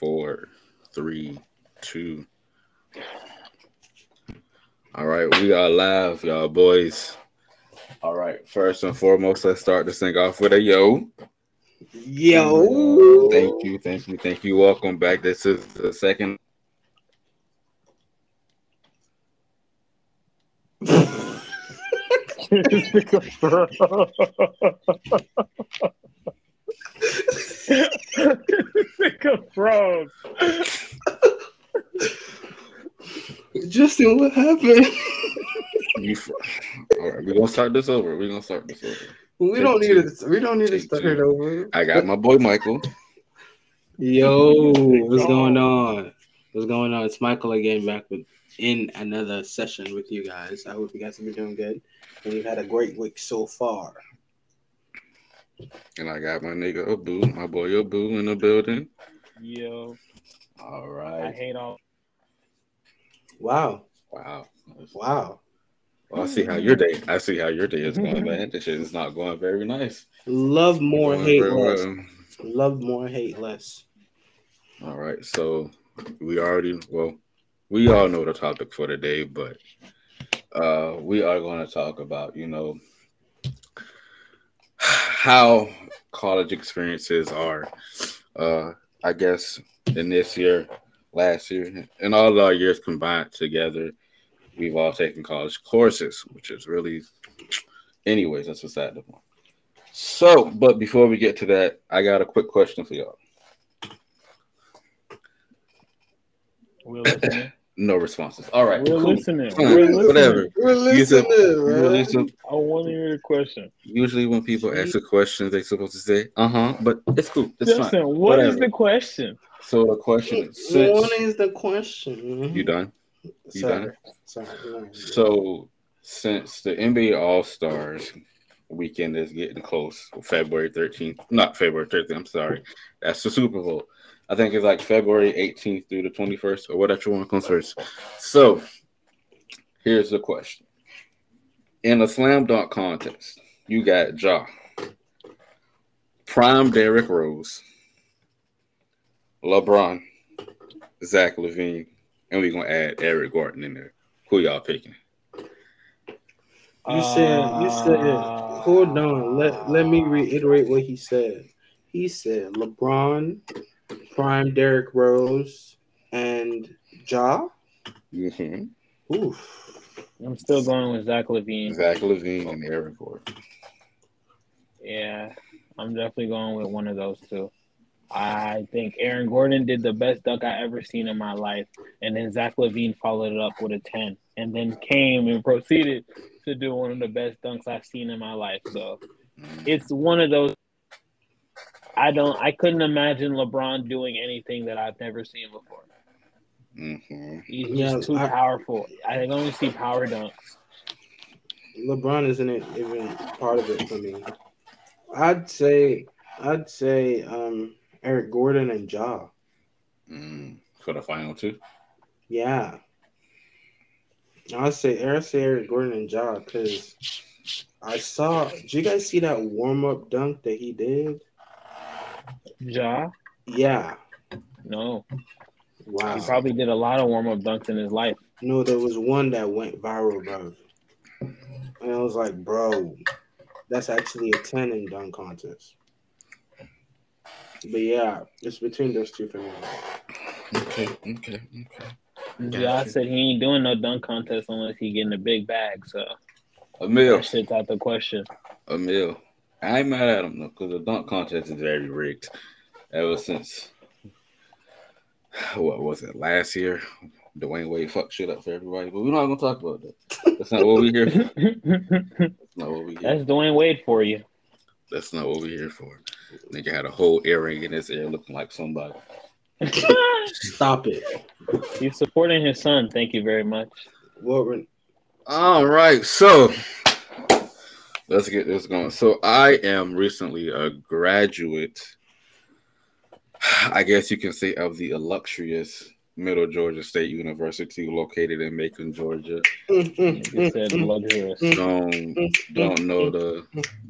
four, three, two. All right, we are live, y'all boys. All right, first and foremost, let's start this thing off with a yo. Yo. Thank you, thank you, thank you. Welcome back. This is the second. froze. Justin, what happened? You, all right, we're gonna start this over. We're gonna start this over. we Take don't need two. to. We don't need to start two. it over. I got my boy Michael. Yo, what's going on? What's going on? It's Michael again, back with in another session with you guys. I hope you guys have been doing good, and you've had a great week so far. And I got my nigga Abu, my boy Abu in the building. Yo, All right. I hate all. Wow, Wow. wow. Well, I see how your day. I see how your day is going, man. This shit is not going very nice. Love more, hate less. well. Love more, hate less. All right. So we already well, we all know the topic for today, but uh we are going to talk about, you know, how college experiences are uh I guess in this year, last year, and all our years combined together, we've all taken college courses, which is really anyways, that's beside the point. So, but before we get to that, I got a quick question for y'all. No responses. All right, We're cool. listening. Fine, We're listening. Whatever. We're You said- listening, man. Well, it's a- I want to hear the question. usually when people ask a question, they're supposed to say, "Uh huh," but it's cool. It's Justin, fine. what is Whatever. the question? So the question is, since What is the question? you done? you Sorry. done? Sorry. So since the NBA All Stars weekend is getting close, February 13th, not February 13th. I'm sorry, that's the Super Bowl. I think it's like February 18th through the 21st, or whatever one comes first. So here's the question: In a slam dunk contest, you got Ja, Prime Derrick Rose, LeBron, Zach LaVine, and we're gonna add Eric Gordon in there. Who y'all picking? You said. You said. Hold on. Let Let me reiterate what he said. He said LeBron, Prime, Derrick Rose, and Ja. Mm-hmm. Oof. I'm still going with Zach LaVine. Zach LaVine and Eric Gordon. Yeah, I'm definitely going with one of those two. I think Aaron Gordon did the best dunk I ever seen in my life, and then Zach LaVine followed it up with a ten, and then came and proceeded to do one of the best dunks I've seen in my life. So it's one of those. I don't. I couldn't imagine LeBron doing anything that I've never seen before. Mm-hmm. He's Yeah, too I- powerful. I can only see power dunks. LeBron isn't even part of it for me. I'd say. I'd say. Um. Eric Gordon and Ja. Mm. For the final two. Yeah. I'd say. I'd say Eric Gordon and Ja because I saw. Did you guys see that warm up dunk that he did? Ja, Yeah. no, Wow. he probably did a lot of warm up dunks in his life. No, there was one that went viral, bro. And I was like, bro, that's actually a 10 in dunk contest. But yeah, it's between those two for me. Okay, okay, okay. Ja said he ain't doing no dunk contest unless he getting a big bag. So A mil. that shit's out the question. A mil. I ain't mad at him though, because the dunk contest is very rigged. Ever since what was it last year? Dwyane Wade fucked shit up for everybody, but we're not gonna talk about that. That's not what we here for. That's That's not what we here. Dwyane Wade for you. That's not what we here for. Nigga had a whole earring in his ear looking like somebody. Stop it. He's supporting his son. Thank you very much. What were, All right, so let's get this going. So I am recently a graduate, I guess you can say, of the illustrious Middle Georgia State University, located in Macon, Georgia. You said luxurious. Don't don't know the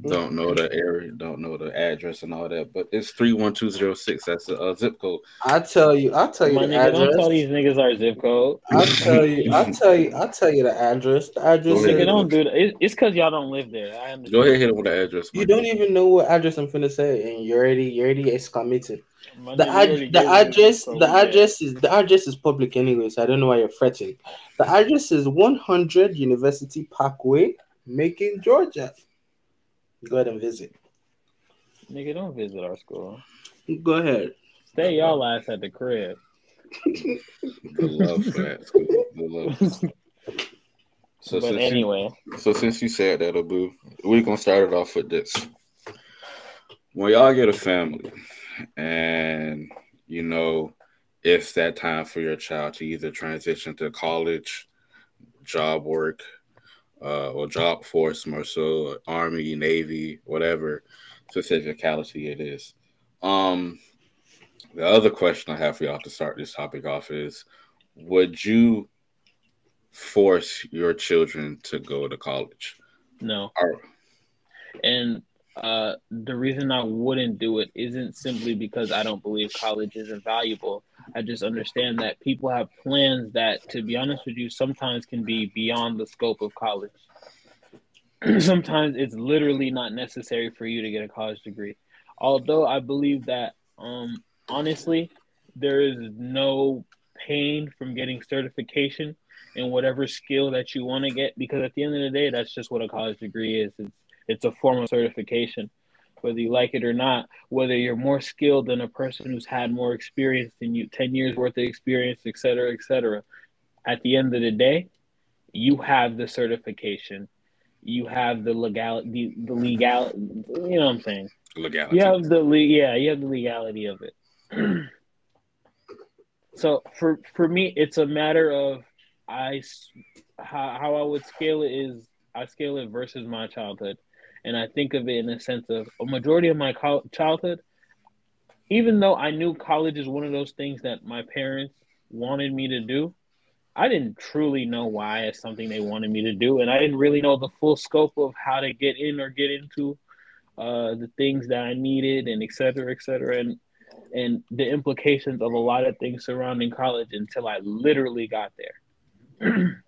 don't know the area, don't know the address and all that, but it's three one two zero six. That's the uh, zip code. I tell you, I tell you My the nigga, don't tell these niggas our zip code. I tell you, I tell you, I tell you the address. The address. Go. Nigga, don't do that. It- It's because y'all don't live there. I understand. Go ahead, hit him with the address. You don't even know what address I'm finna say, and you already, you already exclamated. My The ad, already the address, the code, address is the address is public anyway, so I don't know why you're fretting. The address is 100 University Parkway, Macon, Georgia. Go ahead and visit. Nigga, don't visit our school. Go ahead. Stay y'all ass at the crib. Good love for that. school. Good love. So but since anyway, you, so since you said that, Abu, we're gonna start it off with this. When y'all get a family, and you know it's that time for your child to either transition to college, job work, uh, or job force, more so Army, Navy, whatever specificality it is. Um, the other question I have for y'all to start this topic off is: Would you force your children to go to college? no. Or, And uh, the reason I wouldn't do it isn't simply because I don't believe college isn't valuable. I just understand that people have plans that, to be honest with you, sometimes can be beyond the scope of college. sometimes it's literally not necessary for you to get a college degree. Although I believe that, um, honestly, there is no pain from getting certification in whatever skill that you want to get because at the end of the day, that's just what a college degree is. It's it's a form of certification, whether you like it or not. Whether you're more skilled than a person who's had more experience than you, ten years worth of experience, et cetera, et cetera. At the end of the day, you have the certification, you have the legality, the, the legal. You know what I'm saying? legality. You have the le- yeah, you have the legality of it. so for for me, it's a matter of I, how, how I would scale it is I scale it versus my childhood, and I think of it in the sense of a majority of my col- childhood. Even though I knew college is one of those things that my parents wanted me to do, I didn't truly know why it's something they wanted me to do, and I didn't really know the full scope of how to get in or get into uh, the things that I needed, and et cetera, et cetera, and and the implications of a lot of things surrounding college until I literally got there.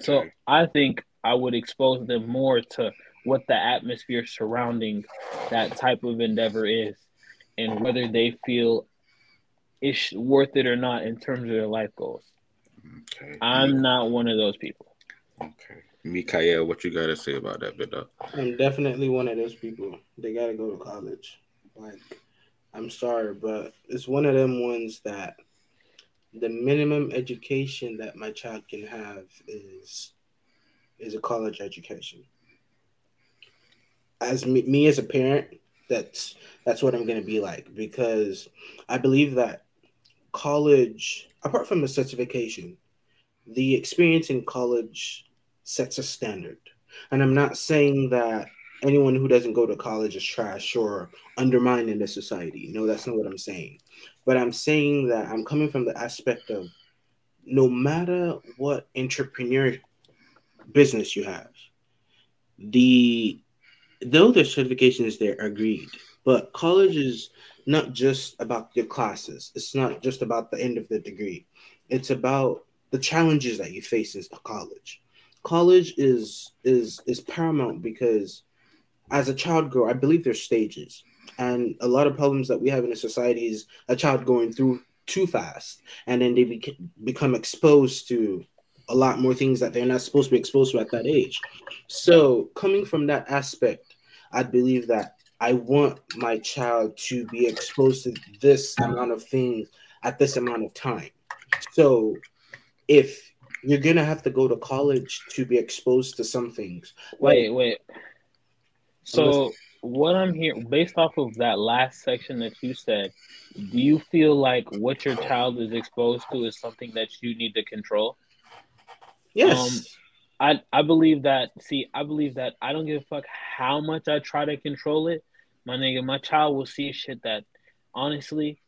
So I think I would expose them more to what the atmosphere surrounding that type of endeavor is, and whether they feel it's worth it or not in terms of their life goals. okay. I'm not one of those people. okay. Mikael, what you gotta say about that, bit though? I'm definitely one of those people. They gotta go to college. Like, I'm sorry, but it's one of them ones that the minimum education that my child can have is is a college education. As me, me as a parent, that's that's what I'm gonna be like because I believe that college, apart from the certification, the experience in college sets a standard. And I'm not saying that anyone who doesn't go to college is trash or undermining the society. No, that's not what I'm saying. But I'm saying that I'm coming from the aspect of no matter what entrepreneur business you have, the though the certification is there, agreed. But college is not just about your classes. It's not just about the end of the degree. It's about the challenges that you face in college college is is is paramount because as a child grow i believe there's stages and a lot of problems that we have in a society is a child going through too fast and then they bec- become exposed to a lot more things that they're not supposed to be exposed to at that age so coming from that aspect i believe that i want my child to be exposed to this amount of things at this amount of time so if you're gonna have to go to college to be exposed to some things. Wait, wait. So what I'm hearing, based off of that last section that you said, do you feel like what your child is exposed to is something that you need to control? Yes, Um, I I believe that. See, I believe that I don't give a fuck how much I try to control it. My nigga, my child will see shit that honestly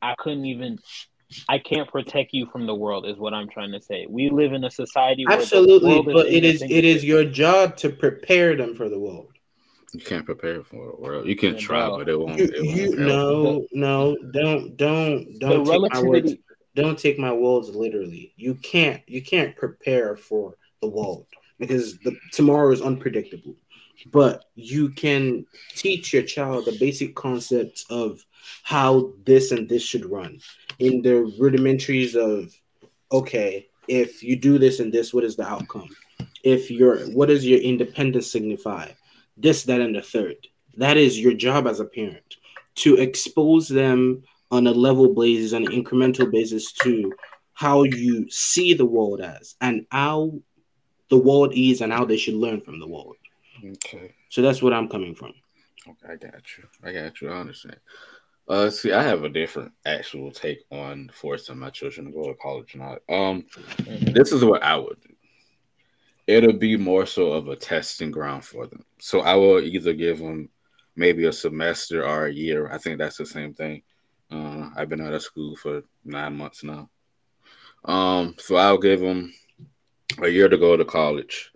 I couldn't even I can't protect you from the world is what I'm trying to say. We live in a society Absolutely, but it is it is your job to prepare them for the world. You can't prepare for the world. You can yeah, try, bro. but it won't. You, it won't you no, no, don't, don't, don't take my words. Don't take my words literally. You can't, you can't prepare for the world because the tomorrow is unpredictable. But you can teach your child the basic concepts of how this and this should run in the rudimentaries of okay, if you do this and this, what is the outcome? If you're what does your independence signify? this, that, and the third. That is your job as a parent to expose them on a level basis, on an incremental basis to how you see the world as and how the world is and how they should learn from the world. Okay. So that's what I'm coming from. Okay, I got you. I got you. I understand. Uh, see, I have a different actual take on forcing my children to go to college or not. Um, mm-hmm. this is what I would do it'll be more so of a testing ground for them. So I will either give them maybe a semester or a year. I think that's the same thing. Uh, I've been out of school for nine months now. Um, so I'll give them a year to go to college.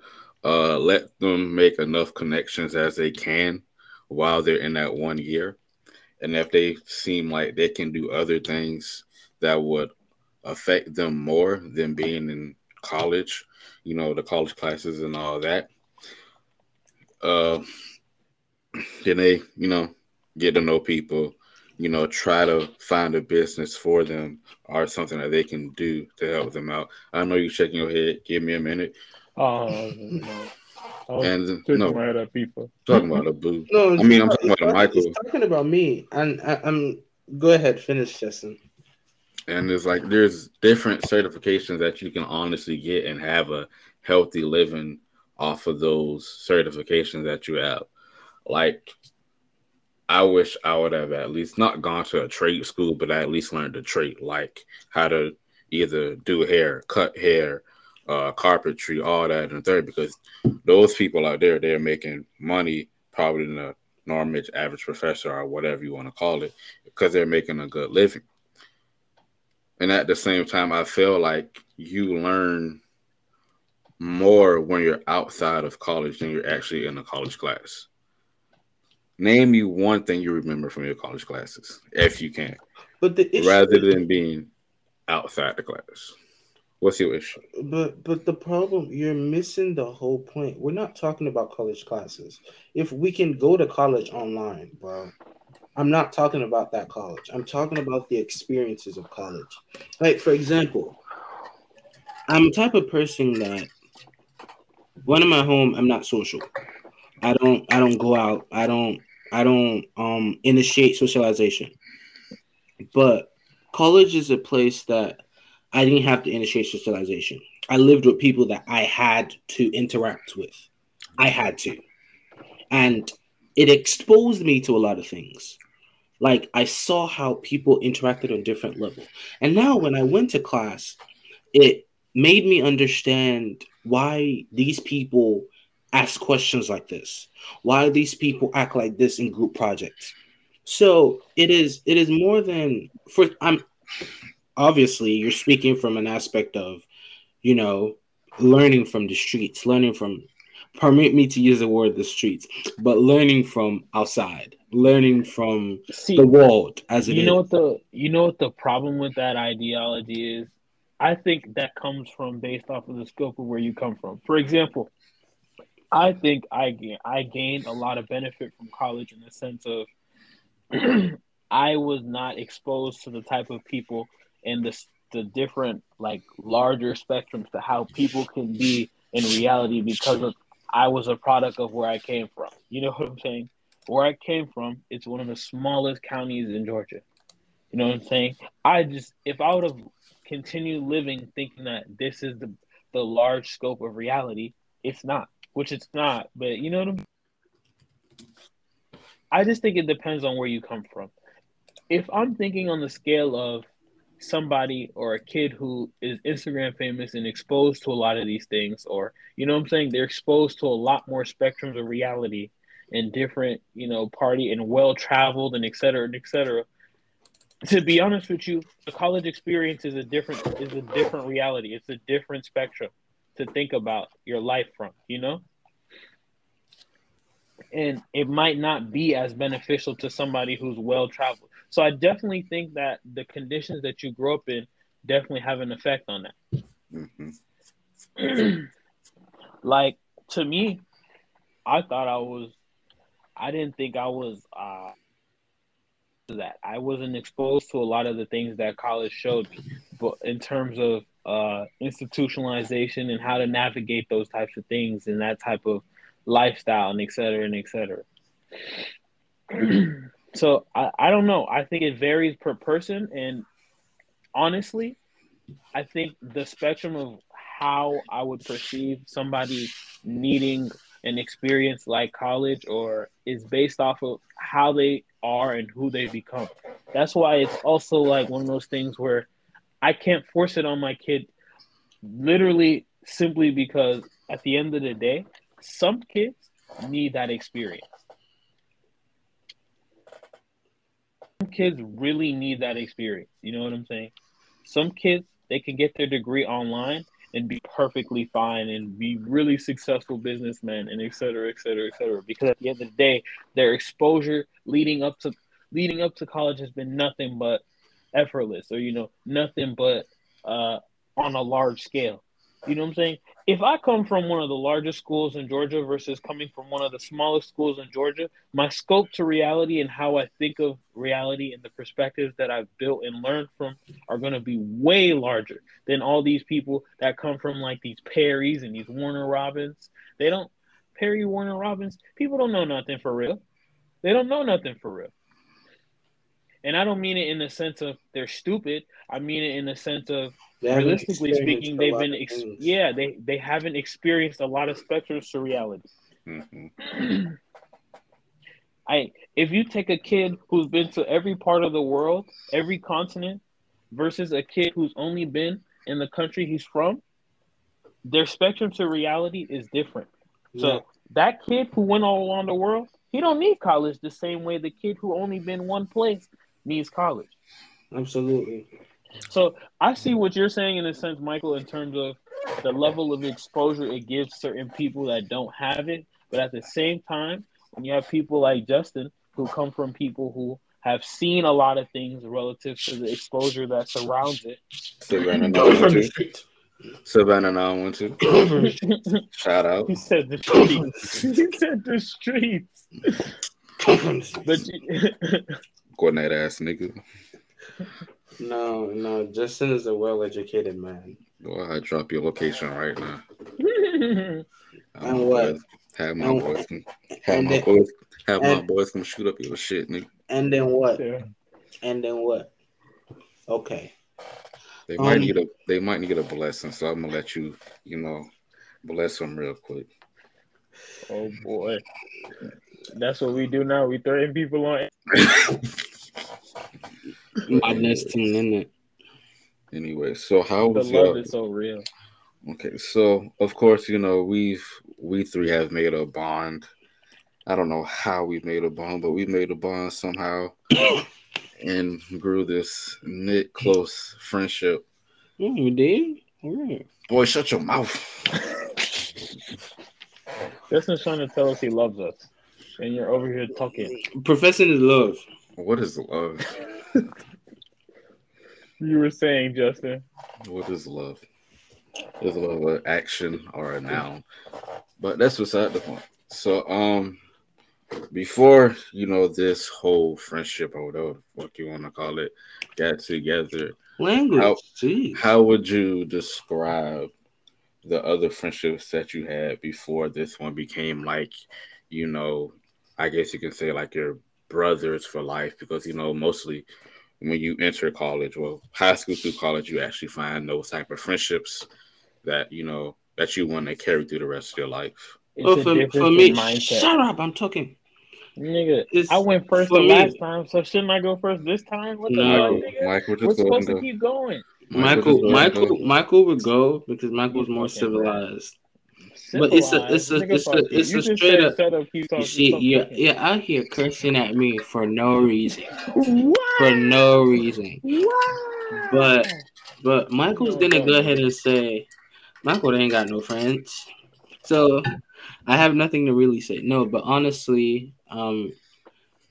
Uh, let them make enough connections as they can while they're in that one year. And if they seem like they can do other things that would affect them more than being in college, you know, the college classes and all that. Uh, then they, you know, get to know people, you know, try to find a business for them or something that they can do to help them out. I know you're shaking your head. Give me a minute. Oh, no. and no, my head at people. Talking about a boo. No, I mean, I'm talking about Michael. talking about me, and I, am Go ahead, finish, Justin and it's like there's different certifications that you can honestly get and have a healthy living off of those certifications that you have. Like, I wish I would have at least not gone to a trade school, but I at least learned a trade, like how to either do hair, cut hair, uh, carpentry, all that. And third, because those people out there, they're making money probably in a normal average professor or whatever you want to call it, because they're making a good living. And at the same time i feel like you learn more when you're outside of college than you're actually in a college class name you one thing you remember from your college classes if you can but the issue, rather than being outside the class what's your issue but but the problem you're missing the whole point we're not talking about college classes if we can go to college online bro I'm not talking about that college. I'm talking about the experiences of college. Like, for example, I'm a type of person that when I'm at home, I'm not social. I don't I don't go out. I don't I don't um initiate socialization. But college is a place that I didn't have to initiate socialization. I lived with people that I had to interact with. I had to. And it exposed me to a lot of things like I saw how people interacted on different level. And now when I went to class, it made me understand why these people ask questions like this, why do these people act like this in group projects. So it is it is more than for I'm obviously you're speaking from an aspect of, you know, learning from the streets, learning from permit me to use the word the streets, but learning from outside, learning from See, the world as it you know what the you know what the problem with that ideology is? I think that comes from based off of the scope of where you come from. For example, I think I I gained a lot of benefit from college in the sense of I was not exposed to the type of people and the the different like larger spectrums to how people can be in reality because of I was a product of where I came from. You know what I'm saying? Where I came from, it's one of the smallest counties in Georgia. You know what I'm saying? I just if I would have continued living thinking that this is the the large scope of reality, it's not, which it's not. But you know what I'm I just think it depends on where you come from. If I'm thinking on the scale of somebody or a kid who is Instagram famous and exposed to a lot of these things, or you know what I'm saying, they're exposed to a lot more spectrums of reality and different, you know, party and well traveled and et cetera and et cetera. to be honest with you, the college experience is a different is a different reality. It's a different spectrum to think about your life from, you know? And it might not be as beneficial to somebody who's well traveled. So I definitely think that the conditions that you grow up in definitely have an effect on that. Mm-hmm. like to me, I thought I was I didn't think I was uh that. I wasn't exposed to a lot of the things that college showed me. But in terms of uh institutionalization and how to navigate those types of things and that type of lifestyle and et cetera and et cetera. so I, I don't know. I think it varies per person and honestly, I think the spectrum of how I would perceive somebody needing an experience like college or is based off of how they are and who they become. That's why it's also like one of those things where I can't force it on my kid literally simply because at the end of the day, some kids need that experience. Some kids really need that experience. You know what I'm saying? Some kids, they can get their degree online and be perfectly fine and be really successful businessmen and et cetera, et cetera, et cetera. Because at the end of the day, their exposure leading up to leading up to college has been nothing but effortless or you know, nothing but uh on a large scale. You know what I'm saying? If I come from one of the largest schools in Georgia versus coming from one of the smallest schools in Georgia, my scope to reality and how I think of reality and the perspectives that I've built and learned from are going to be way larger than all these people that come from like these Perrys and these Warner Robins. They don't, Perry Warner Robins, people don't know nothing for real. They don't know nothing for real. And I don't mean it in the sense of they're stupid. I mean it in the sense of realistically speaking, they've been ex- yeah they they haven't experienced a lot of spectrums to reality. Mm-hmm. I if you take a kid who's been to every part of the world, every continent, versus a kid who's only been in the country he's from, their spectrum to reality is different. Yeah. So that kid who went all around the world, he don't need college the same way the kid who only been one place needs college. Absolutely. So I see what you're saying in a sense, Michael, in terms of the level of exposure it gives certain people that don't have it. But at the same time, when you have people like Justin who come from people who have seen a lot of things relative to the exposure that surrounds it. Savannah 912. Savannah 912. Shout out. He said the streets. he said the streets. but you... Coordinate ass nigga. No, no. Justin is a well-educated man. Well, I drop your location right now. and what? Have my and, boys, come, have my then, boys, have and, my boys come shoot up your shit, nigga. And then what? Yeah. And then what? Okay. They might um, need a they might need a blessing, so I'm gonna let you, you know, bless them real quick. Oh boy, that's what we do now. We threaten people on. Madness team, isn't it? Anyway, so how the was love is so real. Okay, so of course, you know, we've we three have made a bond. I don't know how we made a bond, but we made a bond somehow and grew this knit close friendship. Mm, we did? Boy, shut your mouth. Justin's trying to tell us he loves us. And you're over here talking. Professing his love. What is love? you were saying, Justin. What is love? Is love an action or a noun? But that's beside the point. So, um, before you know this whole friendship or whatever the fuck you want to call it got together, language. How, how would you describe the other friendships that you had before this one became like, you know, I guess you can say like your brothers for life because you know mostly when you enter college, well, high school through college, you actually find those type of friendships that you know that you want to carry through the rest of your life. well, for, for me, mindset. shut up! I'm talking. Nigga, it's, I went first the me, last time, so shouldn't I go first this time? What the no, hell, Michael We're supposed to keep going. Michael, Michael, Michael, Michael would go because Michael's more civilized. But it's a- it's a- it's a- it's a straight up- Shut up, keep talking. You see, you're, you're out here cursing at me for no reason. What? For no reason. What? But but Michael's gonna go ahead and say Michael ain't got no friends. So I have nothing to really say. No, but honestly, um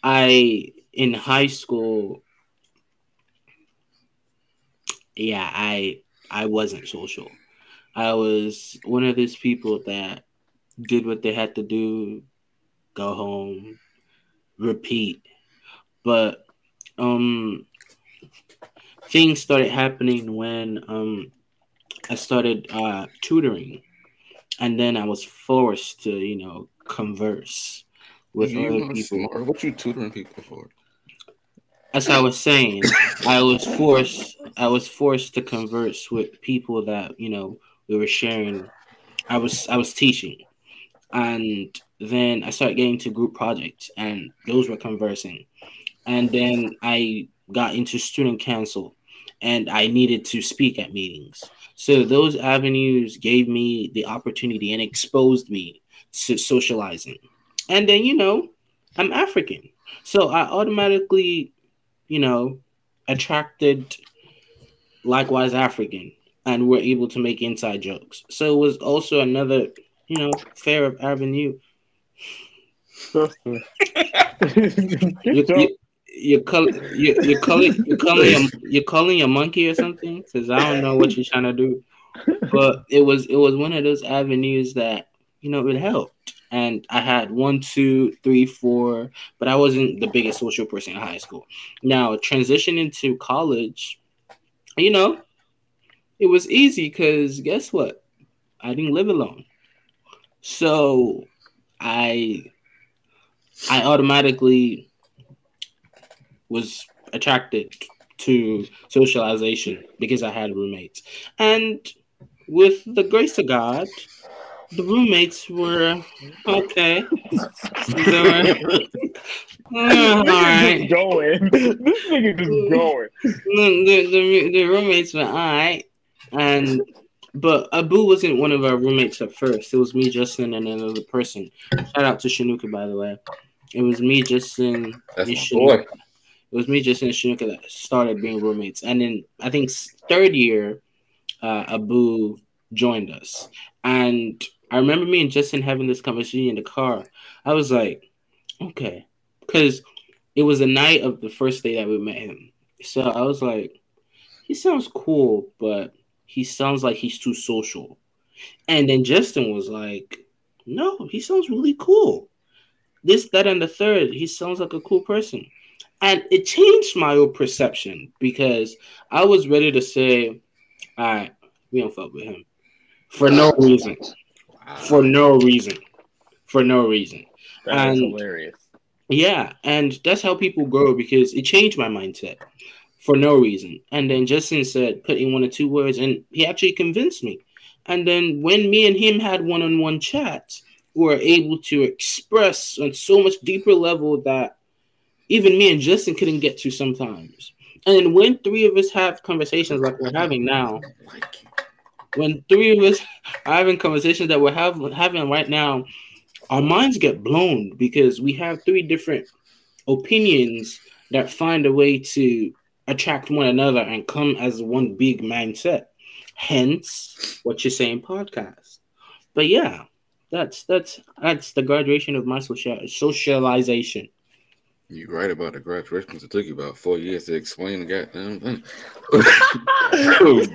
I in high school yeah, I I wasn't social. I was one of these people that did what they had to do, go home, repeat. But um things started happening when um I started uh tutoring and then I was forced to, you know, converse with you other people. smart. What you tutoring people for? As I was saying, I was forced I was forced to converse with people that, you know, we were sharing I was I was teaching. And then I started getting to group projects and those were conversing. And then I got into student council and I needed to speak at meetings. So those avenues gave me the opportunity and exposed me to socializing. And then, you know, I'm African. So I automatically, you know, attracted likewise African and we were able to make inside jokes. So it was also another, you know, fair of avenue. You, you, you're calling you, you're calling you're calling a, you're calling a monkey or something because I don't know what you're trying to do, but it was it was one of those avenues that you know it helped, and I had one, two, three, four, but I wasn't the biggest social person in high school. Now transitioning to college, you know, it was easy because guess what, I didn't live alone, so I I automatically was attracted to socialization because I had roommates. And with the grace of God, the roommates were okay. They were, all Nigga going. This nigga just going. The, the, the, the roommates were all right. And but Abu wasn't one of our roommates at first. It was me, Justin, and another person. Shout out to Shanuka, by the way. It was me, Justin, That's and Shanuka. boy. It was me, Justin, and Shanuka that started being roommates. And then I think third year, uh, Abu joined us. And I remember me and Justin having this conversation in the car. I was like, okay. Because it was the night of the first day that we met him. So I was like, he sounds cool, but he sounds like he's too social. And then Justin was like, no, he sounds really cool. This, that, and the third, he sounds like a cool person. And it changed my own perception because I was ready to say, all right, we don't fuck with him for no reason. For no reason. For no reason. That is hilarious. Yeah, and that's how people grow because it changed my mindset for no reason. And then Justin said, put in one or two words, and he actually convinced me. And then when me and him had one on one chats, we were able to express on so much deeper level that even me and Justin couldn't get to sometimes. And when three of us have conversations like we're having now, when three of us are having conversations that we're have, having right now, our minds get blown because we have three different opinions that find a way to attract one another and come as one big mindset. Hence, what you're saying, podcast. But yeah, that's that's that's the graduation of my social socialization. You're right about the graduation. It took you about four years to explain the goddamn thing.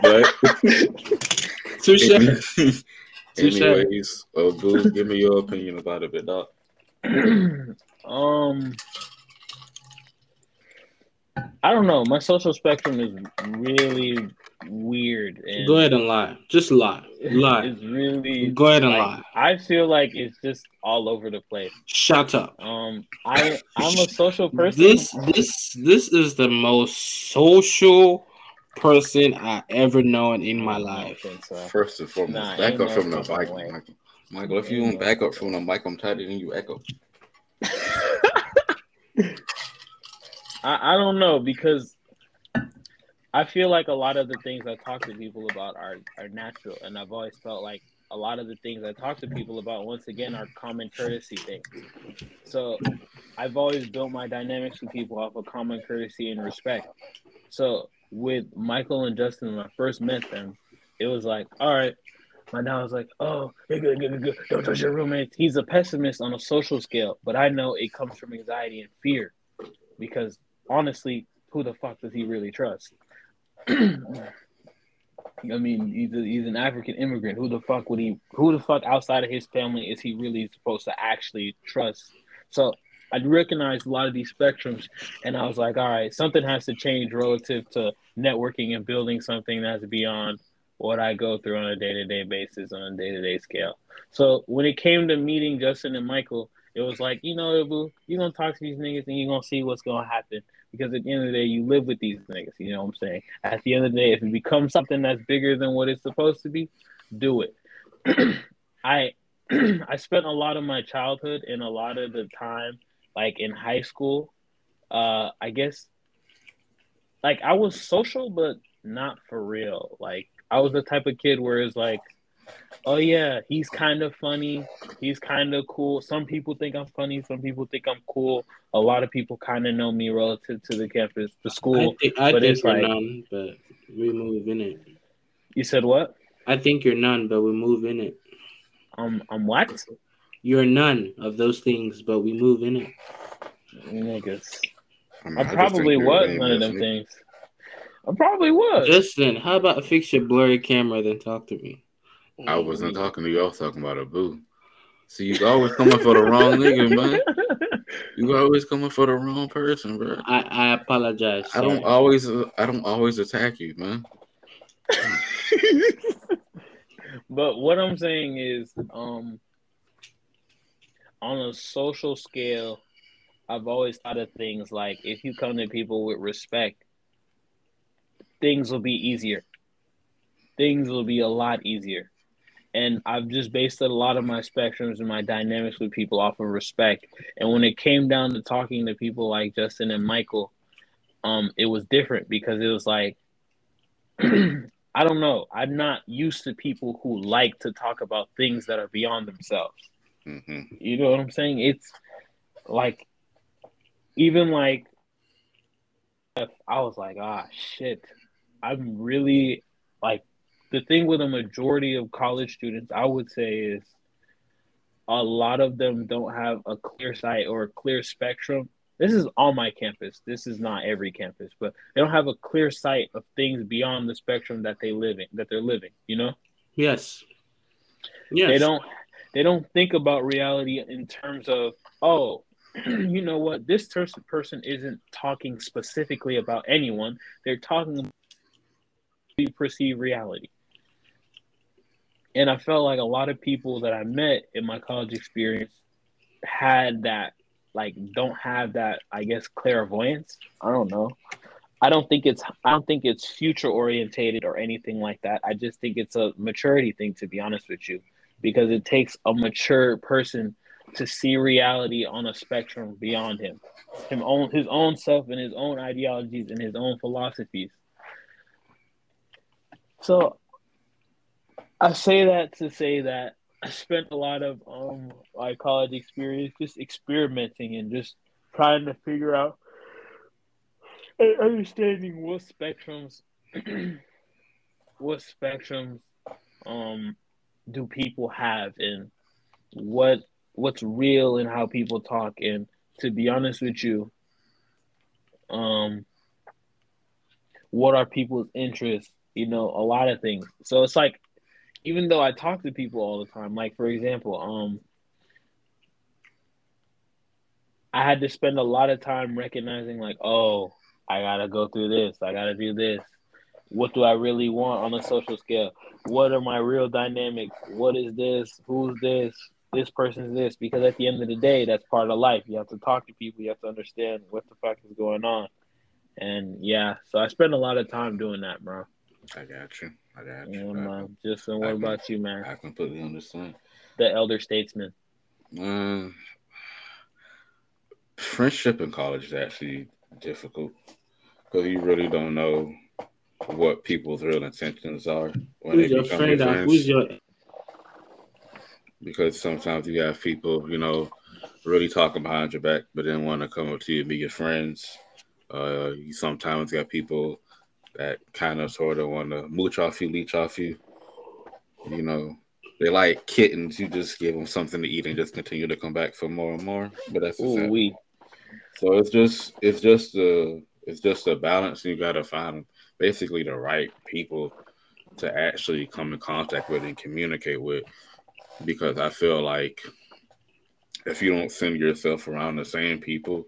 but Touche. Touche. anyways, uh, Boo, give me your opinion about it, dog. um, I don't know. My social spectrum is really weird. And Go ahead and lie. Just lie. Lie. It's really. Go ahead and like, lie. I feel like it's just all over the place. Shut up. Um, I I'm a social person. This this this is the most social person I ever known in my life. so. First and foremost, Nah, back up from the mic. Michael. Michael, if you don't back up from the mic, I'm tired of you echo. I, I don't know because I feel like a lot of the things I talk to people about are, are natural, and I've always felt like a lot of the things I talk to people about, once again, are common courtesy things. So I've always built my dynamics with people off of common courtesy and respect. So with Michael and Justin, when I first met them, it was like, all right. My dad was like, oh, good, good, good, good. don't touch your roommates. He's a pessimist on a social scale, but I know it comes from anxiety and fear because honestly, who the fuck does he really trust? I mean, he's, a, he's an African immigrant. Who the fuck would he? Who the fuck outside of his family is he really supposed to actually trust? So I recognized a lot of these spectrums, and I was like, all right, something has to change relative to networking and building something that's beyond what I go through on a day to day basis on a day to day scale. So when it came to meeting Justin and Michael, it was like, you know, boo, you're gonna talk to these niggas and you're gonna see what's gonna happen because at the end of the day, you live with these niggas. You know what I'm saying? At the end of the day, if it becomes something that's bigger than what it's supposed to be, do it. I I spent a lot of my childhood and a lot of the time, like in high school, uh, I guess, like I was social, but not for real. Like I was the type of kid where it's like oh yeah, he's kind of funny. He's kind of cool. Some people think I'm funny. Some people think I'm cool. A lot of people kind of know me relative to the campus, the school. I think, I but think it's you're like, none, but we move in it. You said what? I think you're none, but we move in it. Um, I'm what? You're none of those things, but we move in it. Niggas. I, I probably was none of them things. I probably was. Justin, how about fix your blurry camera, then talk to me? I wasn't talking to you. I was talking about Abu. See, you always coming for the wrong nigga, man. You always coming for the wrong person, bro. I, I apologize. I don't always I don't always attack you, man. but what I'm saying is, um, on a social scale, I've always thought of things like if you come to people with respect, things will be easier. Things will be a lot easier and I've just based a lot of my spectrums and my dynamics with people off of respect. And when it came down to talking to people like Justin and Michael, um, it was different because it was like I don't know. I'm not used to people who like to talk about things that are beyond themselves. Mm-hmm. You know what I'm saying? It's like even like I was like, ah, shit. I'm really like the thing with a majority of college students, I would say, is a lot of them don't have a clear sight or a clear spectrum. This is on my campus. This is not every campus, but they don't have a clear sight of things beyond the spectrum that they live in, that they're living. You know? Yes. Yes. They don't. They don't think about reality in terms of, oh, you know what? This person isn't talking specifically about anyone. They're talking about perceive reality and I felt like a lot of people that I met in my college experience had that like don't have that I guess clairvoyance. I don't know. I don't think it's I don't think it's future orientated or anything like that. I just think it's a maturity thing to be honest with you because it takes a mature person to see reality on a spectrum beyond him. Him own his own self and his own ideologies and his own philosophies. So I say that to say that I spent a lot of um my college experience just experimenting and just trying to figure out and understanding what spectrums what spectrums um do people have and what what's real and how people talk. And to be honest with you um what are people's interests? You know a lot of things. So it's like even though I talk to people all the time, like for example, um, I had to spend a lot of time recognizing, like, oh, I gotta go through this, I gotta do this. What do I really want on a social scale? What are my real dynamics? What is this? Who's this? This person's this. Because at the end of the day, that's part of life. You have to talk to people. You have to understand what the fuck is going on. And yeah, so I spend a lot of time doing that, bro. I got you. I got you. Yeah, man. Just and what I about can, you, man? I completely understand. The elder statesman. Um, friendship in college is actually difficult because you really don't know what people's real intentions are when who's they your become friend? Your friends. Who's your because sometimes you have people, you know, really talking behind your back, but then want to come up to you and be your friends. Uh, you sometimes got people that kind of sort of want to mooch off you, leech off you. You know, they like kittens. You just give them something to eat and just continue to come back for more and more. But that's Ooh, we. So it's just it's just a it's just a balance. You got to find basically the right people to actually come in contact with and communicate with, because I feel like if you don't send yourself around the same people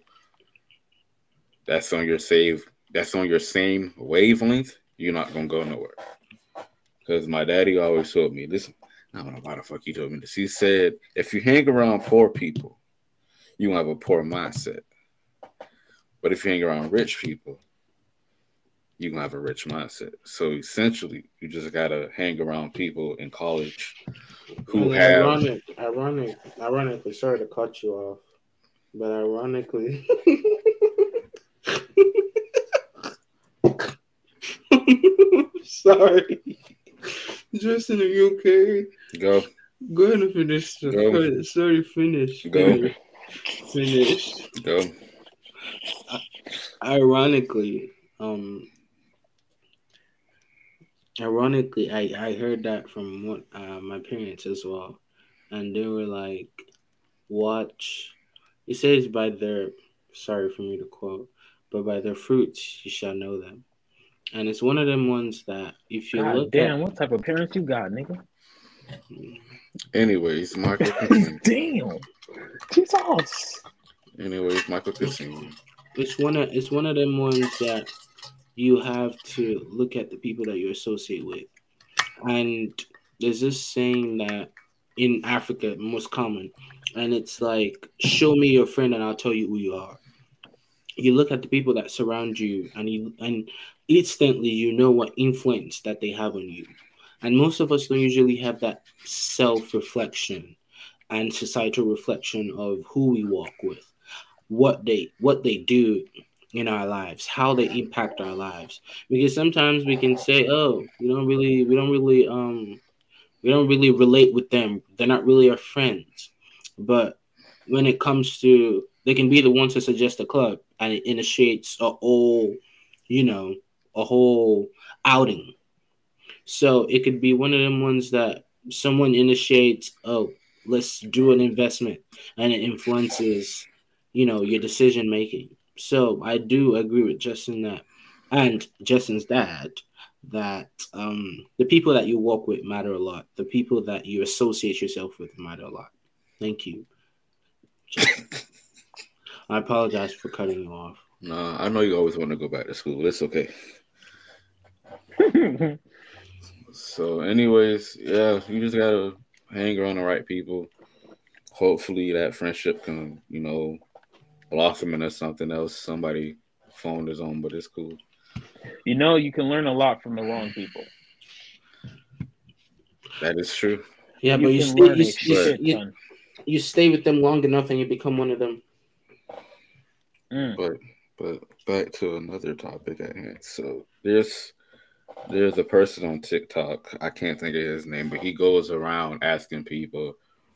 that's on your save that's on your same wavelength, you're not gonna go nowhere. Because my daddy always told me this. I don't know why the fuck he told me this. He said, if you hang around poor people, you have a poor mindset. But if you hang around rich people, you gonna have a rich mindset. So essentially, you just gotta hang around people in college who And have ironic, ironic, ironically, sorry to cut you off, but ironically, sorry, Justin, are you okay? go Go ahead and finish. the- Go. Sorry, finish. Go. Finish. go. Ironically, um, ironically, I I heard that from one uh, my parents as well, and they were like, "Watch." It says by their sorry for me to quote, but by their fruits you shall know them, and it's one of them ones that if you God look damn, at, what type of parents you got, nigga? Anyways, Michael. continue. damn. Jesus. Anyways, Michael. Continue. it's one of it's one of them ones that you have to look at the people that you associate with. And there's this saying that in Africa most common, and it's like, show me your friend and I'll tell you who you are. You look at the people that surround you and you and instantly you know what influence that they have on you. And most of us don't usually have that self-reflection and societal reflection of who we walk with what they what they do in our lives, how they impact our lives. Because sometimes we can say, "Oh, we don't really, we don't really, um, we don't really relate with them. They're not really our friends." But when it comes to, they can be the ones to suggest a club, and it initiates a whole, you know, a whole outing. So it could be one of them ones that someone initiates. Oh, let's do an investment, and it influences you know your decision making so i do agree with justin that and justin's dad that um the people that you walk with matter a lot the people that you associate yourself with matter a lot thank you i apologize for cutting you off No, I know you always want to go back to school. It's okay. So, anyways, yeah, you just gotta hang around the right people. Hopefully, that friendship can, you know, blossom into something else. Somebody phone is on, but it's cool. you know, you can learn a lot from the wrong people. That is true. yeah but you stay you, you, you, you stay with them long enough and you become one of them Mm. But but back to another topic at hand. So there's there's a person on TikTok. I can't think of his name, but he goes around asking people,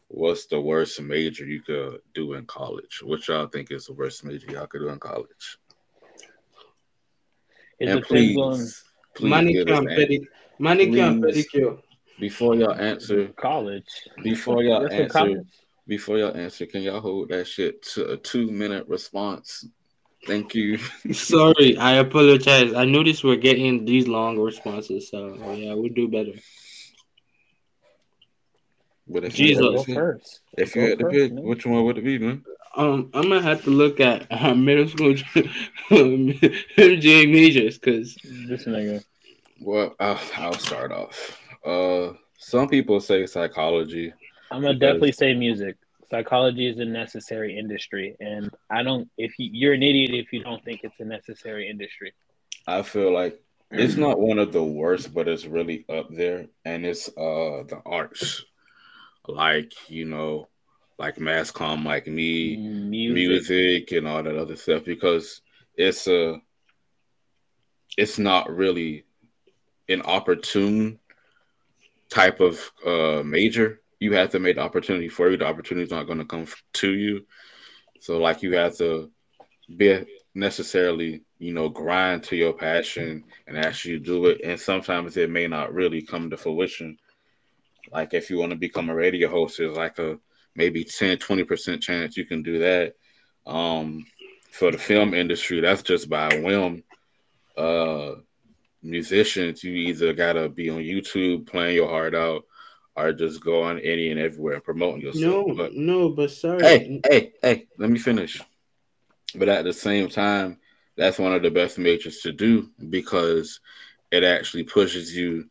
"What's the worst major you could do in college? What y'all think is the worst major y'all could do in college?" It and please, on please manicure give us and an- pedi- manicure and Please. pedicure before y'all answer. college. Before y'all That's answer, college? Before y'all answer, can y'all hold that shit to a two minute response? Thank you. Sorry, I apologize. I noticed we're getting these long responses, so yeah, we'll do better. But if you Jesus. had Go to pick- first. if you had to pick, man. which one would it be, man? Um, I'm gonna have to look at uh, middle school MJ majors because This nigga. Well, I'll, I'll start off. Uh, some people say psychology. I'm gonna Because- definitely say music. Psychology is a necessary industry, and I don't. If you, you're an idiot if you don't think it's a necessary industry. I feel like it's not one of the worst, but it's really up there, and it's uh the arts, like you know, like mass comm, like me, Music. music, and all that other stuff, because it's a, it's not really an opportune type of uh major you have to make the opportunity for you. The opportunity's not going to come to you. So like you have to be necessarily, you know, grind to your passion and actually do it. And sometimes it may not really come to fruition. Like if you want to become a radio host, there's like a maybe 10, 20% chance you can do that. Um, for the film industry, that's just by whim. Uh, musicians, you either gotta be on YouTube playing your heart out, or just going any and everywhere and promoting yourself. No, but, no, but sorry. Hey, hey, hey, let me finish. But at the same time, that's one of the best majors to do because it actually pushes you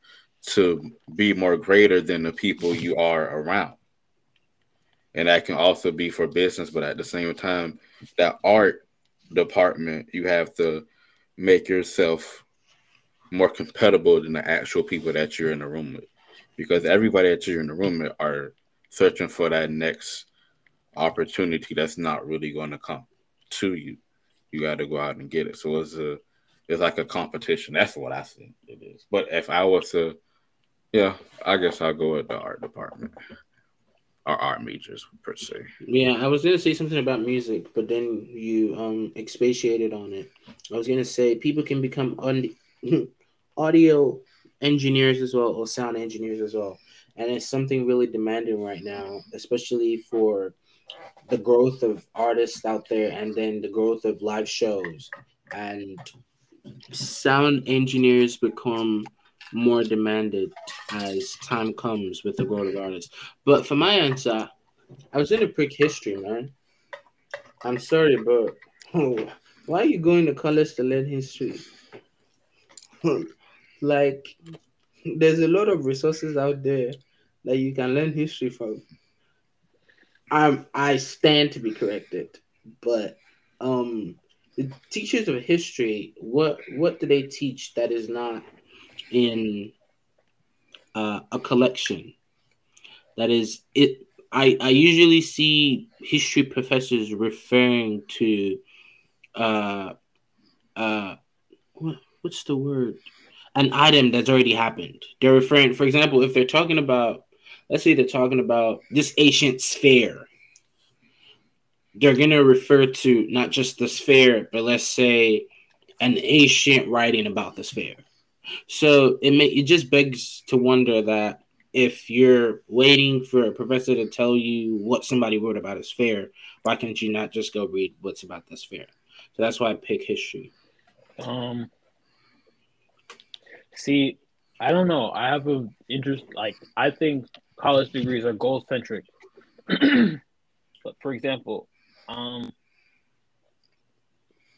to be more greater than the people you are around. And that can also be for business, but at the same time, that art department, you have to make yourself more compatible than the actual people that you're in the room with. Because everybody that you're in the room are searching for that next opportunity that's not really going to come to you. You got to go out and get it. So it's a it's like a competition. That's what I think it is. But if I was to, yeah, I guess I'll go with the art department or art majors per se. Yeah, I was gonna say something about music, but then you um expatiated on it. I was gonna say people can become on audio engineers as well or sound engineers as well, and it's something really demanding right now, especially for the growth of artists out there and then the growth of live shows and sound engineers become more demanded as time comes with the growth of artists. But for my answer, I was in a prick history, man. I'm sorry, but oh, why are you going to college to learn history? like, there's a lot of resources out there that you can learn history from. I'm I stand to be corrected, but um, the teachers of history, what what do they teach that is not in uh, a collection? That is it. I I usually see history professors referring to uh uh what, what's the word an item that's already happened. They're referring, for example, if they're talking about let's say they're talking about this ancient sphere. They're going to refer to not just the sphere, but let's say an ancient writing about the sphere. So it may it just begs to wonder that if you're waiting for a professor to tell you what somebody wrote about a sphere, why can't you not just go read what's about the sphere? So that's why I pick history. Um. See, I don't know. I have a interest. Like, I think college degrees are goal centric. but for example, um,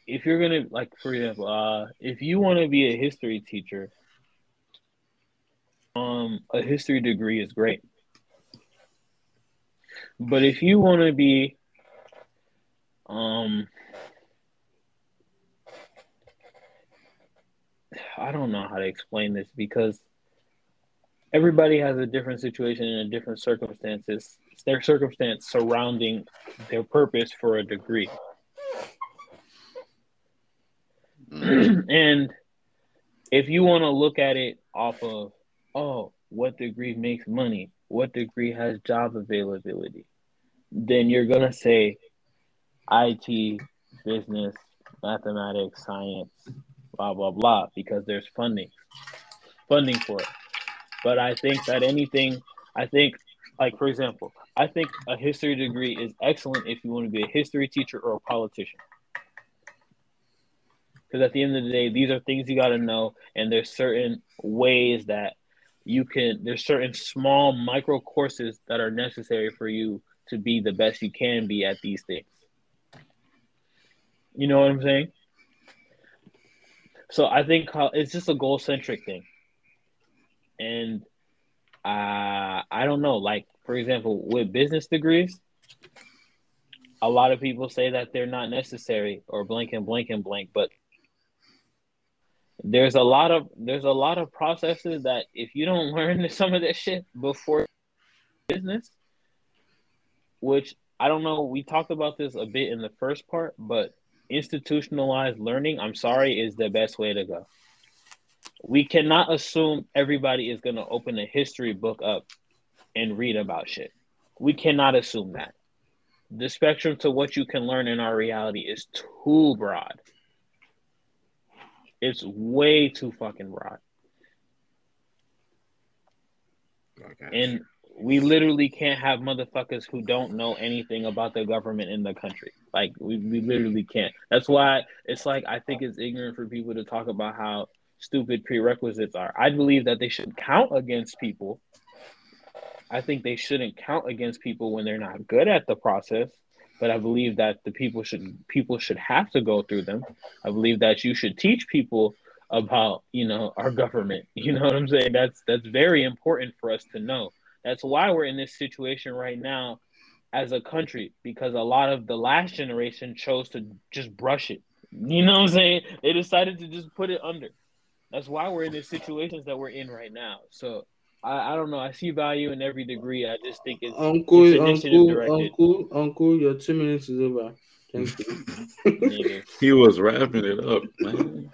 if you're gonna like, for example, uh, if you want to be a history teacher, um, a history degree is great. But if you want to be, um, I don't know how to explain this because everybody has a different situation and a different circumstances. It's their circumstance surrounding their purpose for a degree. and if you want to look at it off of, oh, what degree makes money? What degree has job availability? Then you're going to say IT, business, mathematics, science, blah, blah, blah, because there's funding, funding for it. But I think that anything, I think, like for example, I think a history degree is excellent if you want to be a history teacher or a politician. Because at the end of the day, these are things you got to know, and there's certain ways that you can. There's certain small micro courses that are necessary for you to be the best you can be at these things. You know what I'm saying? So I think it's just a goal centric thing and uh, I don't know. Like for example, with business degrees, a lot of people say that they're not necessary or blank and blank and blank, but there's a lot of there's a lot of processes that if you don't learn some of this shit before business, which I don't know, we talked about this a bit in the first part, but institutionalized learning, I'm sorry, is the best way to go we cannot assume everybody is going to open a history book up and read about shit. We cannot assume that. The spectrum to what you can learn in our reality is too broad. It's way too fucking broad. Okay. And we literally can't have motherfuckers who don't know anything about the government in the country. Like we, we literally can't. That's why it's like I think it's ignorant for people to talk about how stupid prerequisites are. I believe that they should count against people. I think they shouldn't count against people when they're not good at the process. But I believe that the people should people should have to go through them. I believe that you should teach people about you know our government. You know what I'm saying? That's that's very important for us to know. That's why we're in this situation right now as a country because a lot of the last generation chose to just brush it. You know what I'm saying? They decided to just put it under. That's why we're in the situations that we're in right now. So I, I don't know. I see value in every degree. I just think it's Uncle, it's uncle, directed. uncle, uncle, your two minutes is over. Thank you. Nigga. He was wrapping it up, man.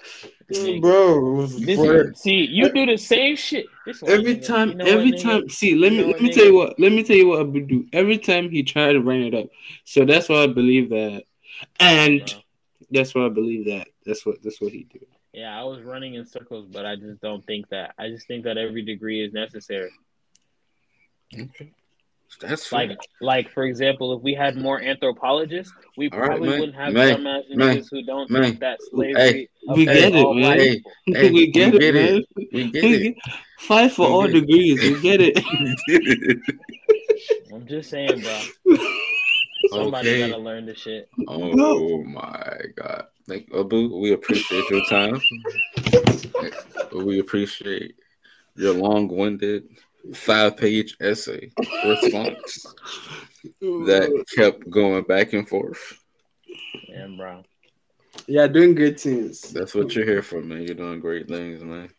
Bro, This bro. see, you do the same shit. This every nigga. time, You know what, every nigga? time. See, let You me let me nigga? tell you what. Let me tell you what Abu do. Every time he tried to bring it up, so that's why I believe that, and Bro. that's why I believe that. That's what that's what he did. Yeah, I was running in circles, but I just don't think that. I just think that every degree is necessary. Okay. That's Like, fine. like for example, if we had more anthropologists, we All right, probably man. wouldn't have Man. dumbass Man. niggas who don't Man. think that slavery. Hey. We get it, all man. Hey. Hey, we get we it, get man. We get it. get- Fight for We all get it. degrees. We get it. We get it. I'm just saying, bro. Somebody Okay. gotta learn this shit. Oh my god. Thank Abu, we appreciate your time. We appreciate your long-winded five-page essay response that kept going back and forth. Yeah, bro. yeah, doing good things. That's what you're here for, man. You're doing great things, man.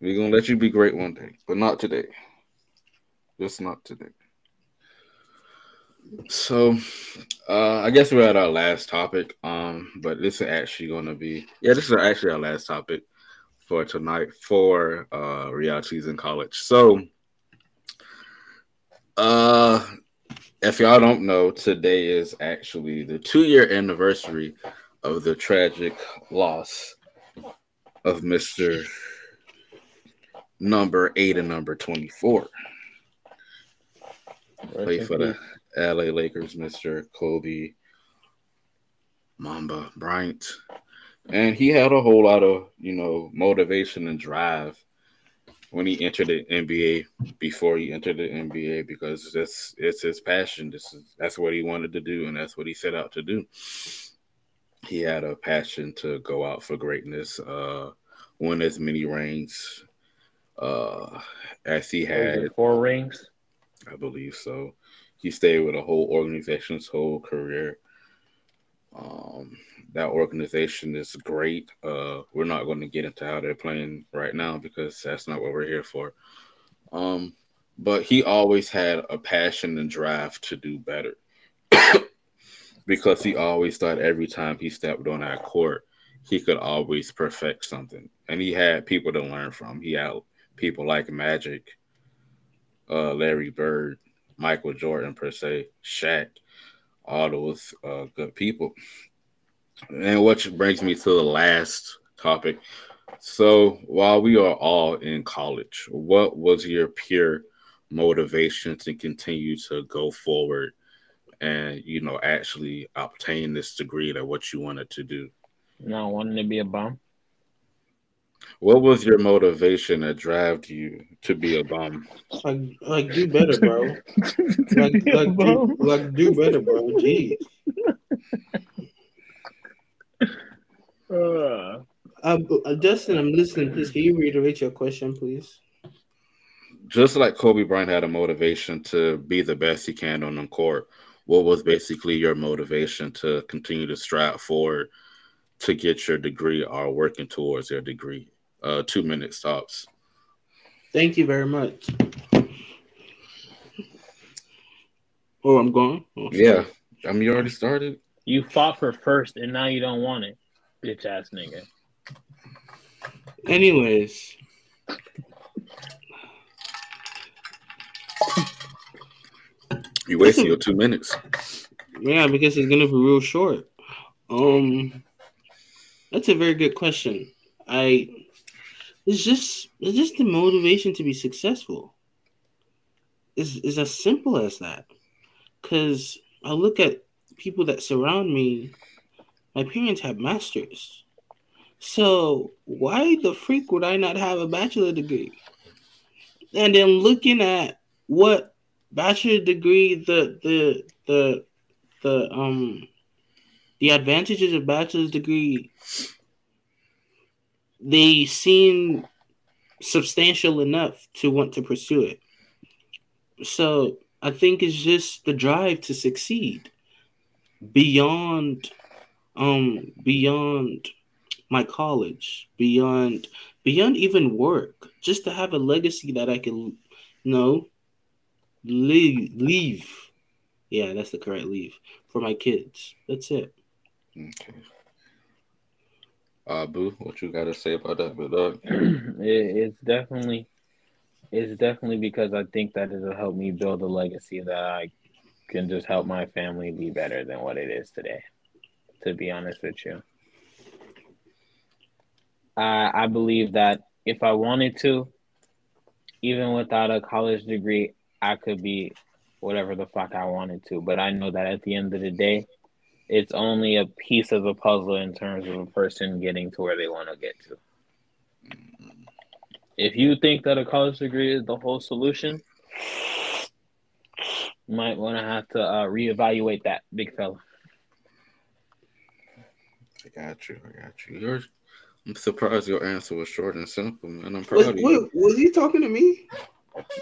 We're gonna let you be great one day, but not today. Just not today. So, uh, I guess we're at our last topic. Um, but this is actually gonna be yeah, this is actually our last topic for tonight for uh realities in college. So, uh, if y'all don't know, today is actually the two-year anniversary of the tragic loss of Mr. Number eight and number 24. Play for the. LA Lakers, Mr. Kobe Mamba Bryant. And he had a whole lot of, you know, motivation and drive when he entered the NBA before he entered the NBA because that's it's his passion. This is that's what he wanted to do and that's what he set out to do. He had a passion to go out for greatness, uh, win as many rings uh, as he had. four rings. I believe so. He stayed with a whole organization's whole career. Um, that organization is great. Uh, we're not going to get into how they're playing right now because that's not what we're here for. Um, but he always had a passion and drive to do better because he always thought every time he stepped on that court, he could always perfect something. And he had people to learn from. He had people like Magic, uh, Larry Bird, Michael Jordan per se, Shaq, all those uh, good people. And which brings me to the last topic. So while we are all in college, what was your pure motivation to continue to go forward and you know actually obtain this degree that what you wanted to do? No, wanting to be a bum. What was your motivation that drove you to be a bum? Like, like do better, bro. Like, like, do, like do better, bro. Jeez. Uh, Uh, Justin, I'm listening. Please, can you reiterate your question, please? just like Kobe Bryant had a motivation to be the best he can on the court, what was basically your motivation to continue to strive forward to get your degree or working towards your degree? Uh, two minute stops. Thank you very much. Oh, I'm going. Oh. Yeah, I mean you already started. you fought for first, and now you don't want it, bitch ass nigga. Anyways, you're wasting your two minutes. Yeah, because it's gonna be real short. Um, that's a very good question. I it's just it's just the motivation to be successful. Is is as simple as that. Cause I look at people that surround me. My parents have masters. So why the freak would I not have a bachelor degree? And then looking at what bachelor degree the the the the um the advantages of bachelor's degree they seem substantial enough to want to pursue it. So I think it's just the drive to succeed beyond um beyond my college, beyond beyond even work, just to have a legacy that I can you know leave leave. Yeah, that's the correct leave for my kids. That's it. Okay. Uh, Boo, what you got to say about that, but dog? it, it's definitely, it's definitely because I think that it'll help me build a legacy that I can just help my family be better than what it is today. To be honest with you, I I believe that if I wanted to, even without a college degree, I could be whatever the fuck I wanted to. But I know that at the end of the day, it's only a piece of the puzzle in terms of a person getting to where they want to get to. If you think that a college degree is the whole solution, you might want to have to uh, reevaluate that, big fella. I got you. I got you. Yours. I'm surprised your answer was short and simple, man. I'm proud Was, of you. was he talking to me?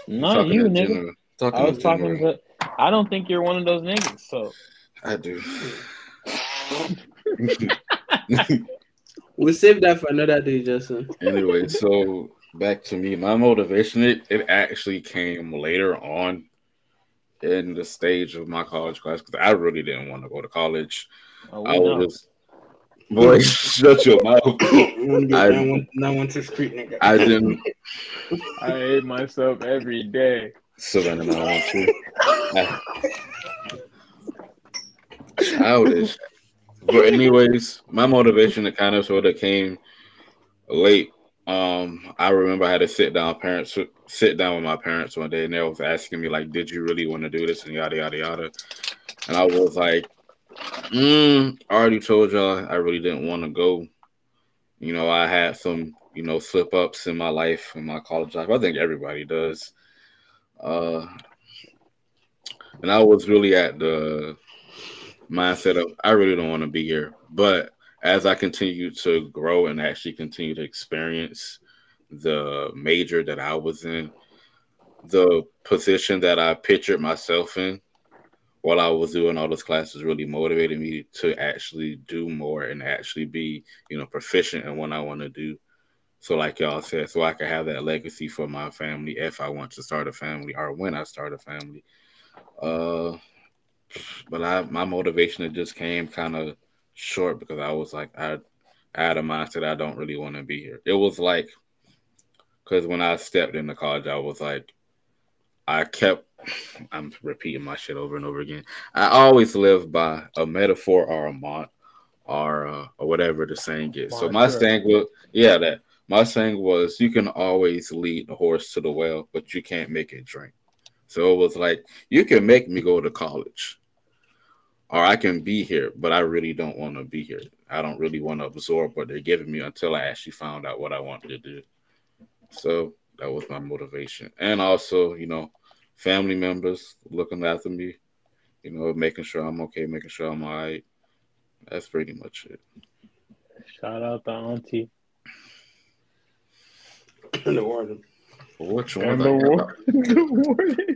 Not Talking you, nigga. Talking I was in talking, general. but I don't think you're one of those niggas. So I do. We'll save that for another day, Justin. anyway, so back to me. My motivation, it, it actually came later on in the stage of my college class because I really didn't want to go to college. uh, I we know. was boy, shut your mouth. You want to be I- 911 912 street nigga. I didn't I hate myself every day. Savannah I want to. I- Childish. But anyways, my motivation to kind of sort of came late. Um, I remember I had to sit down parents sit down with my parents one day and they was asking me like, did you really want to do this and yada yada yada. And I was like, mm, I already told y'all I really didn't want to go. You know, I had some, you know, slip ups in my life, in my college life. I think everybody does. Uh, and I was really at the mindset of I really don't want to be here. But as I continue to grow and actually continue to experience the major that I was in, the position that I pictured myself in while I was doing all those classes really motivated me to actually do more and actually be, you know, proficient in what I want to do. So, like y'all said, so I can have that legacy for my family if I want to start a family or when I start a family. Uh, but I my motivation it just came kind of short because I was like I, I had a mindset I don't really want to be here. It was like because when I stepped into college, I was like I kept I'm repeating my shit over and over again. I always live by a metaphor or a mont or uh, or whatever the saying is. So my saying was yeah that my saying was you can always lead the horse to the well, but you can't make it drink. So it was like you can make me go to college, or I can be here, but I really don't want to be here. I don't really want to absorb what they're giving me until I actually found out what I wanted to do. So that was my motivation, and also you know, family members looking after me, you know, making sure I'm okay, making sure I'm all right. That's pretty much it. Shout out to Auntie. In the warden. Which one? And the war- the warning.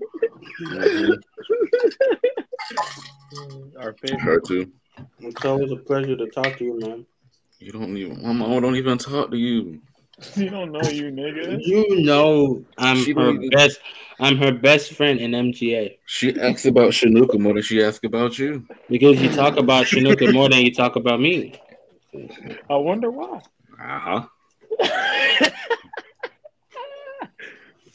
Our favorite. Her too. It's always a pleasure to talk to you, man. You don't even. My mom don't even talk to you. You don't know you, nigga. You know I'm She her don't best. I'm her best friend in MGA She asks about Shanuka more than she asks about you. because you talk about Shanuka more than you talk about me. I wonder why. Uh huh.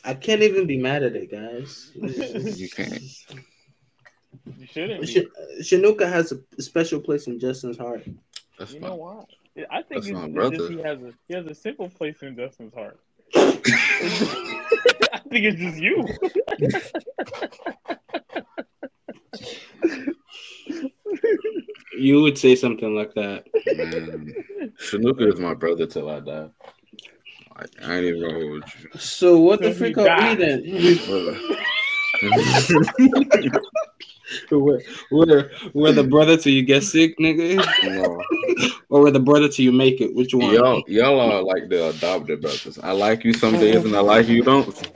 I can't even be mad at it, guys. You can't. You shouldn't. Be. Sh- Shanuka has a special place in Justin's heart. That's You fine. know what? I think That's it's, my it's just he has a he has a simple place in Justin's heart. I think it's just you. You would say something like that. Man, Shanuka is my brother till I die. I, I ain't even gonna hold you. So what the So he freak are we died. then? we're, we're, we're the brother till you get sick, nigga, no, or we're the brother till you make it. Which one? y'all, y'all are like the adopted brothers. I like you some days and I like you don't.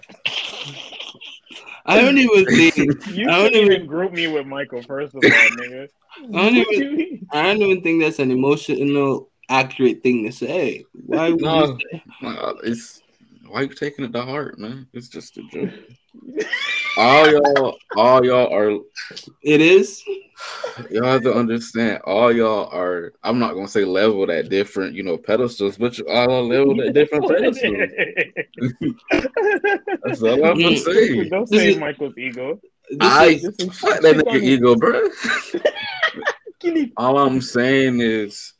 I don't even think. You I don't even even- group me with Michael, first of all, nigga. I don't even. I don't even think that's an emotional, accurate thing to say. Why? Would No. you say- Uh, It's why you taking it to heart, man? It's just a joke. All y'all, all y'all are It is. y'all have to understand. All y'all are. I'm not gonna say leveled at different, you know, pedestals, but you all are leveled at different pedestals. That's all I'm gonna say. Don't say is- Michael's ego. This I is- is- fuck that this nigga ego, bro. All I'm saying is,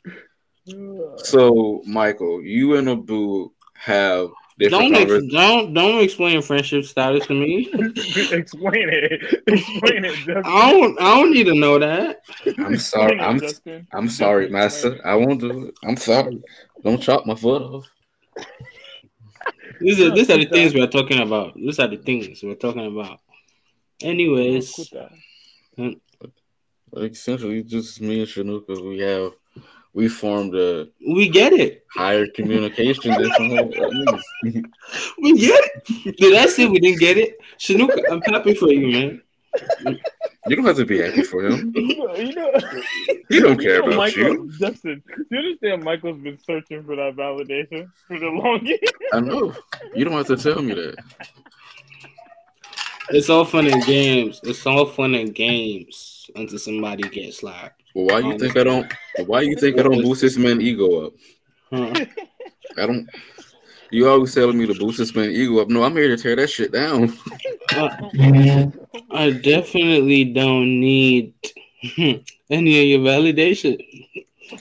so Michael, you and Abu have different don't ex- don't don't explain friendship status to me. Explain it. Explain it, Justin. I don't I don't need to know that. I'm sorry. It, I'm Justin. I'm sorry, Justin, master. I won't do it. I'm sorry. Don't chop my foot off. These are these are the things we're talking about. These are the things we're talking about. Anyways, Quit that. Hmm. Essentially, just me and Shanuka, we have we formed a we get it. higher communication than some other niggas. We get it. Did I say we didn't get it? Shanuka, I'm happy for you, man. You don't have to be happy for him. You know, you know, He don't care you know about Michael, you. Justin, do you understand Michael's been searching for that validation for the longest? I know. You don't have to tell me that. It's all fun and games. It's all fun and games until somebody gets slapped. Well, why you think I don't? Why you think I don't boost this man ego up? Huh. I don't. You always telling me to boost this man ego up. No, I'm here to tear that shit down. Uh, I definitely don't need any of your validation.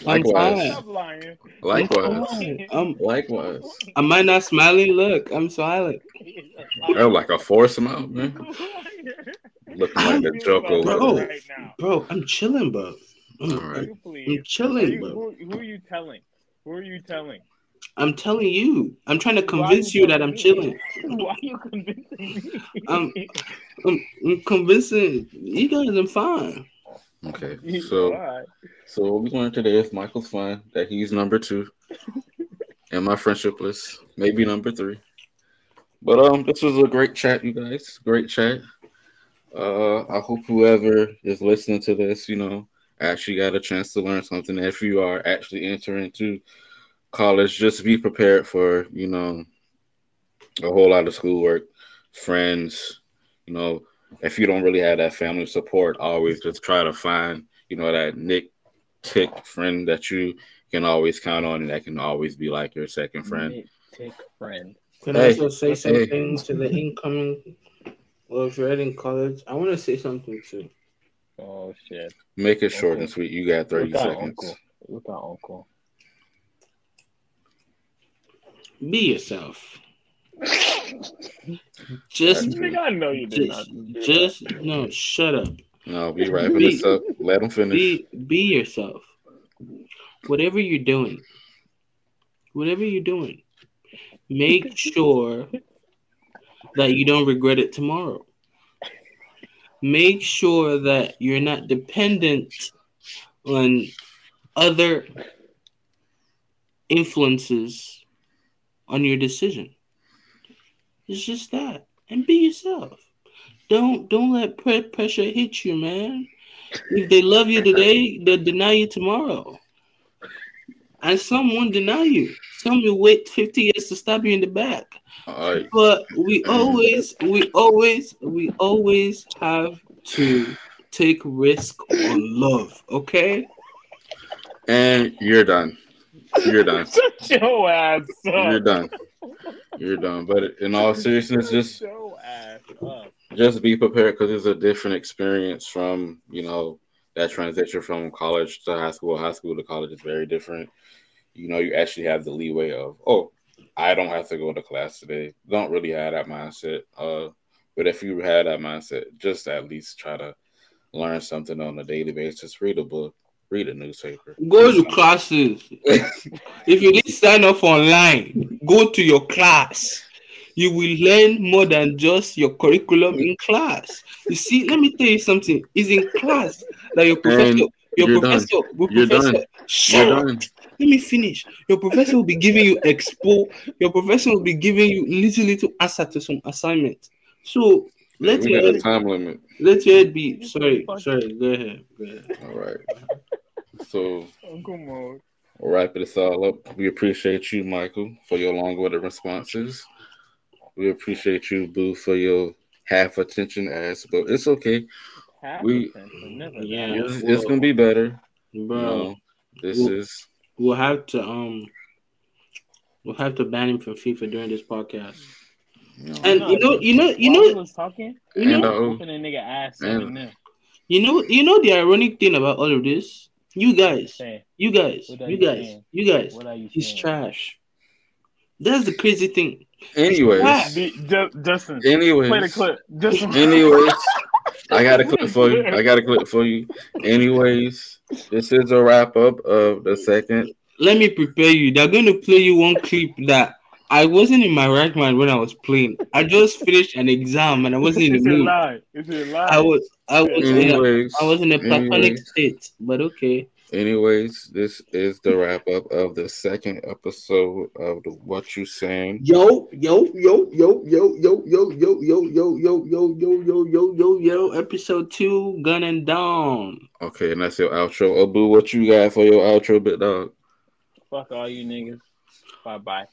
I'm Likewise. lying. Likewise. I'm, I'm, Likewise. am I not smiling? Look, I'm smiling. Oh, like a force amount, man. Looking like the joke over Bro. Right now. Bro, I'm chilling, bro. I'm, All right. You I'm please. Who are chilling, you, bro. who, who are you telling? Who are you telling? I'm telling you. I'm trying to convince you that I'm me? chilling. Why are you convincing me? Um, I'm, I'm convincing you guys I'm fine. Okay. So alright. so what we learned today is Michael's fine that he's number two. And my friendship list, maybe number three. But um this was a great chat, you guys. Great chat. Uh I hope whoever is listening to this, you know, actually got a chance to learn something. If you are actually entering to college, just be prepared for, you know, a whole lot of schoolwork, friends, you know, if you don't really have that family support, always just try to find, you know, that Nick tick friend that you can always count on and that can always be like your second friend. Take friend. Can I also say hey. something to the incoming? Well, if you're in college, I want to say something too. Oh shit. Make it short and sweet. You got 30 Look seconds. Look out, uncle. Be yourself. Just, I know you did not. just, just no. Shut up. No, be wrapping this up. Let them finish. Be, be yourself. Whatever you're doing, whatever you're doing, make sure that you don't regret it tomorrow. Make sure that you're not dependent on other influences on your decision. It's just that, and be yourself. Don't don't let pre- pressure hit you, man. If they love you today, they'll deny you tomorrow. And some won't deny you. Some will wait 50 years to stab you in the back. All right. But we always, we always, we always have to take risk on love, okay? And you're done. You're done. Shut your ass up. You're done. You're done. But in all seriousness, just Shut ass up. just be prepared because it's a different experience from you know that transition from college to high school. High school to college is very different. You know, you actually have the leeway of oh, I don't have to go to class today. Don't really have that mindset. Uh, but if you had that mindset, just at least try to learn something on a daily basis. Read a book, read a newspaper. Go to classes. if you didn't sign up online, go to your class. You will learn more than just your curriculum in class. You see, let me tell you something. It's in class that your professor, And your you're professor, done. your You're professor. done. Shut You're up. done. Let me finish. Your professor will be giving you expo. Your professor will be giving you little little answer to some assignment. So let we your got a head, time limit. let your head be. Sorry, sorry. Go ahead. Go ahead. All right. So Oh, come on. we'll wrap this all up. We appreciate you, Michael, for your long-winded responses. We appreciate you, Boo, for your half attention ass, but it's okay. Half We- Yeah. that. It's, it's gonna be better. Bro, No, this Well- is we'll have to um, we'll have to ban him from FIFA during this podcast. you know, And you know, you know, you While he know, was talking, you and, know, uh, a nigga ass And- you know, you know the ironic thing about all of this. You guys, Say, you guys, you you guys, saying? you guys. what are you He's trash. That's the crazy thing. anyways, Justin, anyways, play the clip. Justin, anyways, I got a clip for you. I got a clip for you. Anyways, this is a wrap up of the second. Let me prepare you. They're going to play you one clip that I wasn't in my right mind when I was playing. I just finished an exam and I wasn't in It's the a mood. lie. It's a lie. I was, I was, in a, Anyways, I was in a platonic state. But okay. Anyways, this is the wrap up of the second episode of the What You Saying. Yo, yo, yo, yo, yo, yo, yo, yo, yo, yo, yo, yo, yo, yo, yo, yo, yo. Yo. Episode two, gun and down. Okay, and that's your outro. Abu, what you got for your outro, big dog? Fuck all you niggas. Bye bye.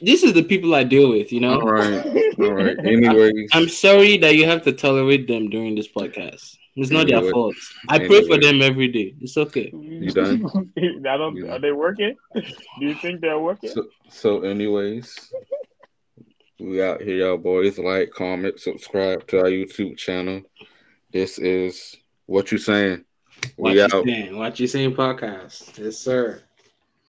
This is the people I deal with, you know. All right, all right. Anyways, I'm sorry that you have to tolerate them during this podcast. It's not their fault. I pray for them every day. It's okay. You done? I don't. You Are done. they working? Do you think they're working? so, so anyways, we out here, y'all boys. Like, comment, subscribe to our YouTube channel. This is what you saying. What We you saying? What you saying? Podcast. Yes, sir.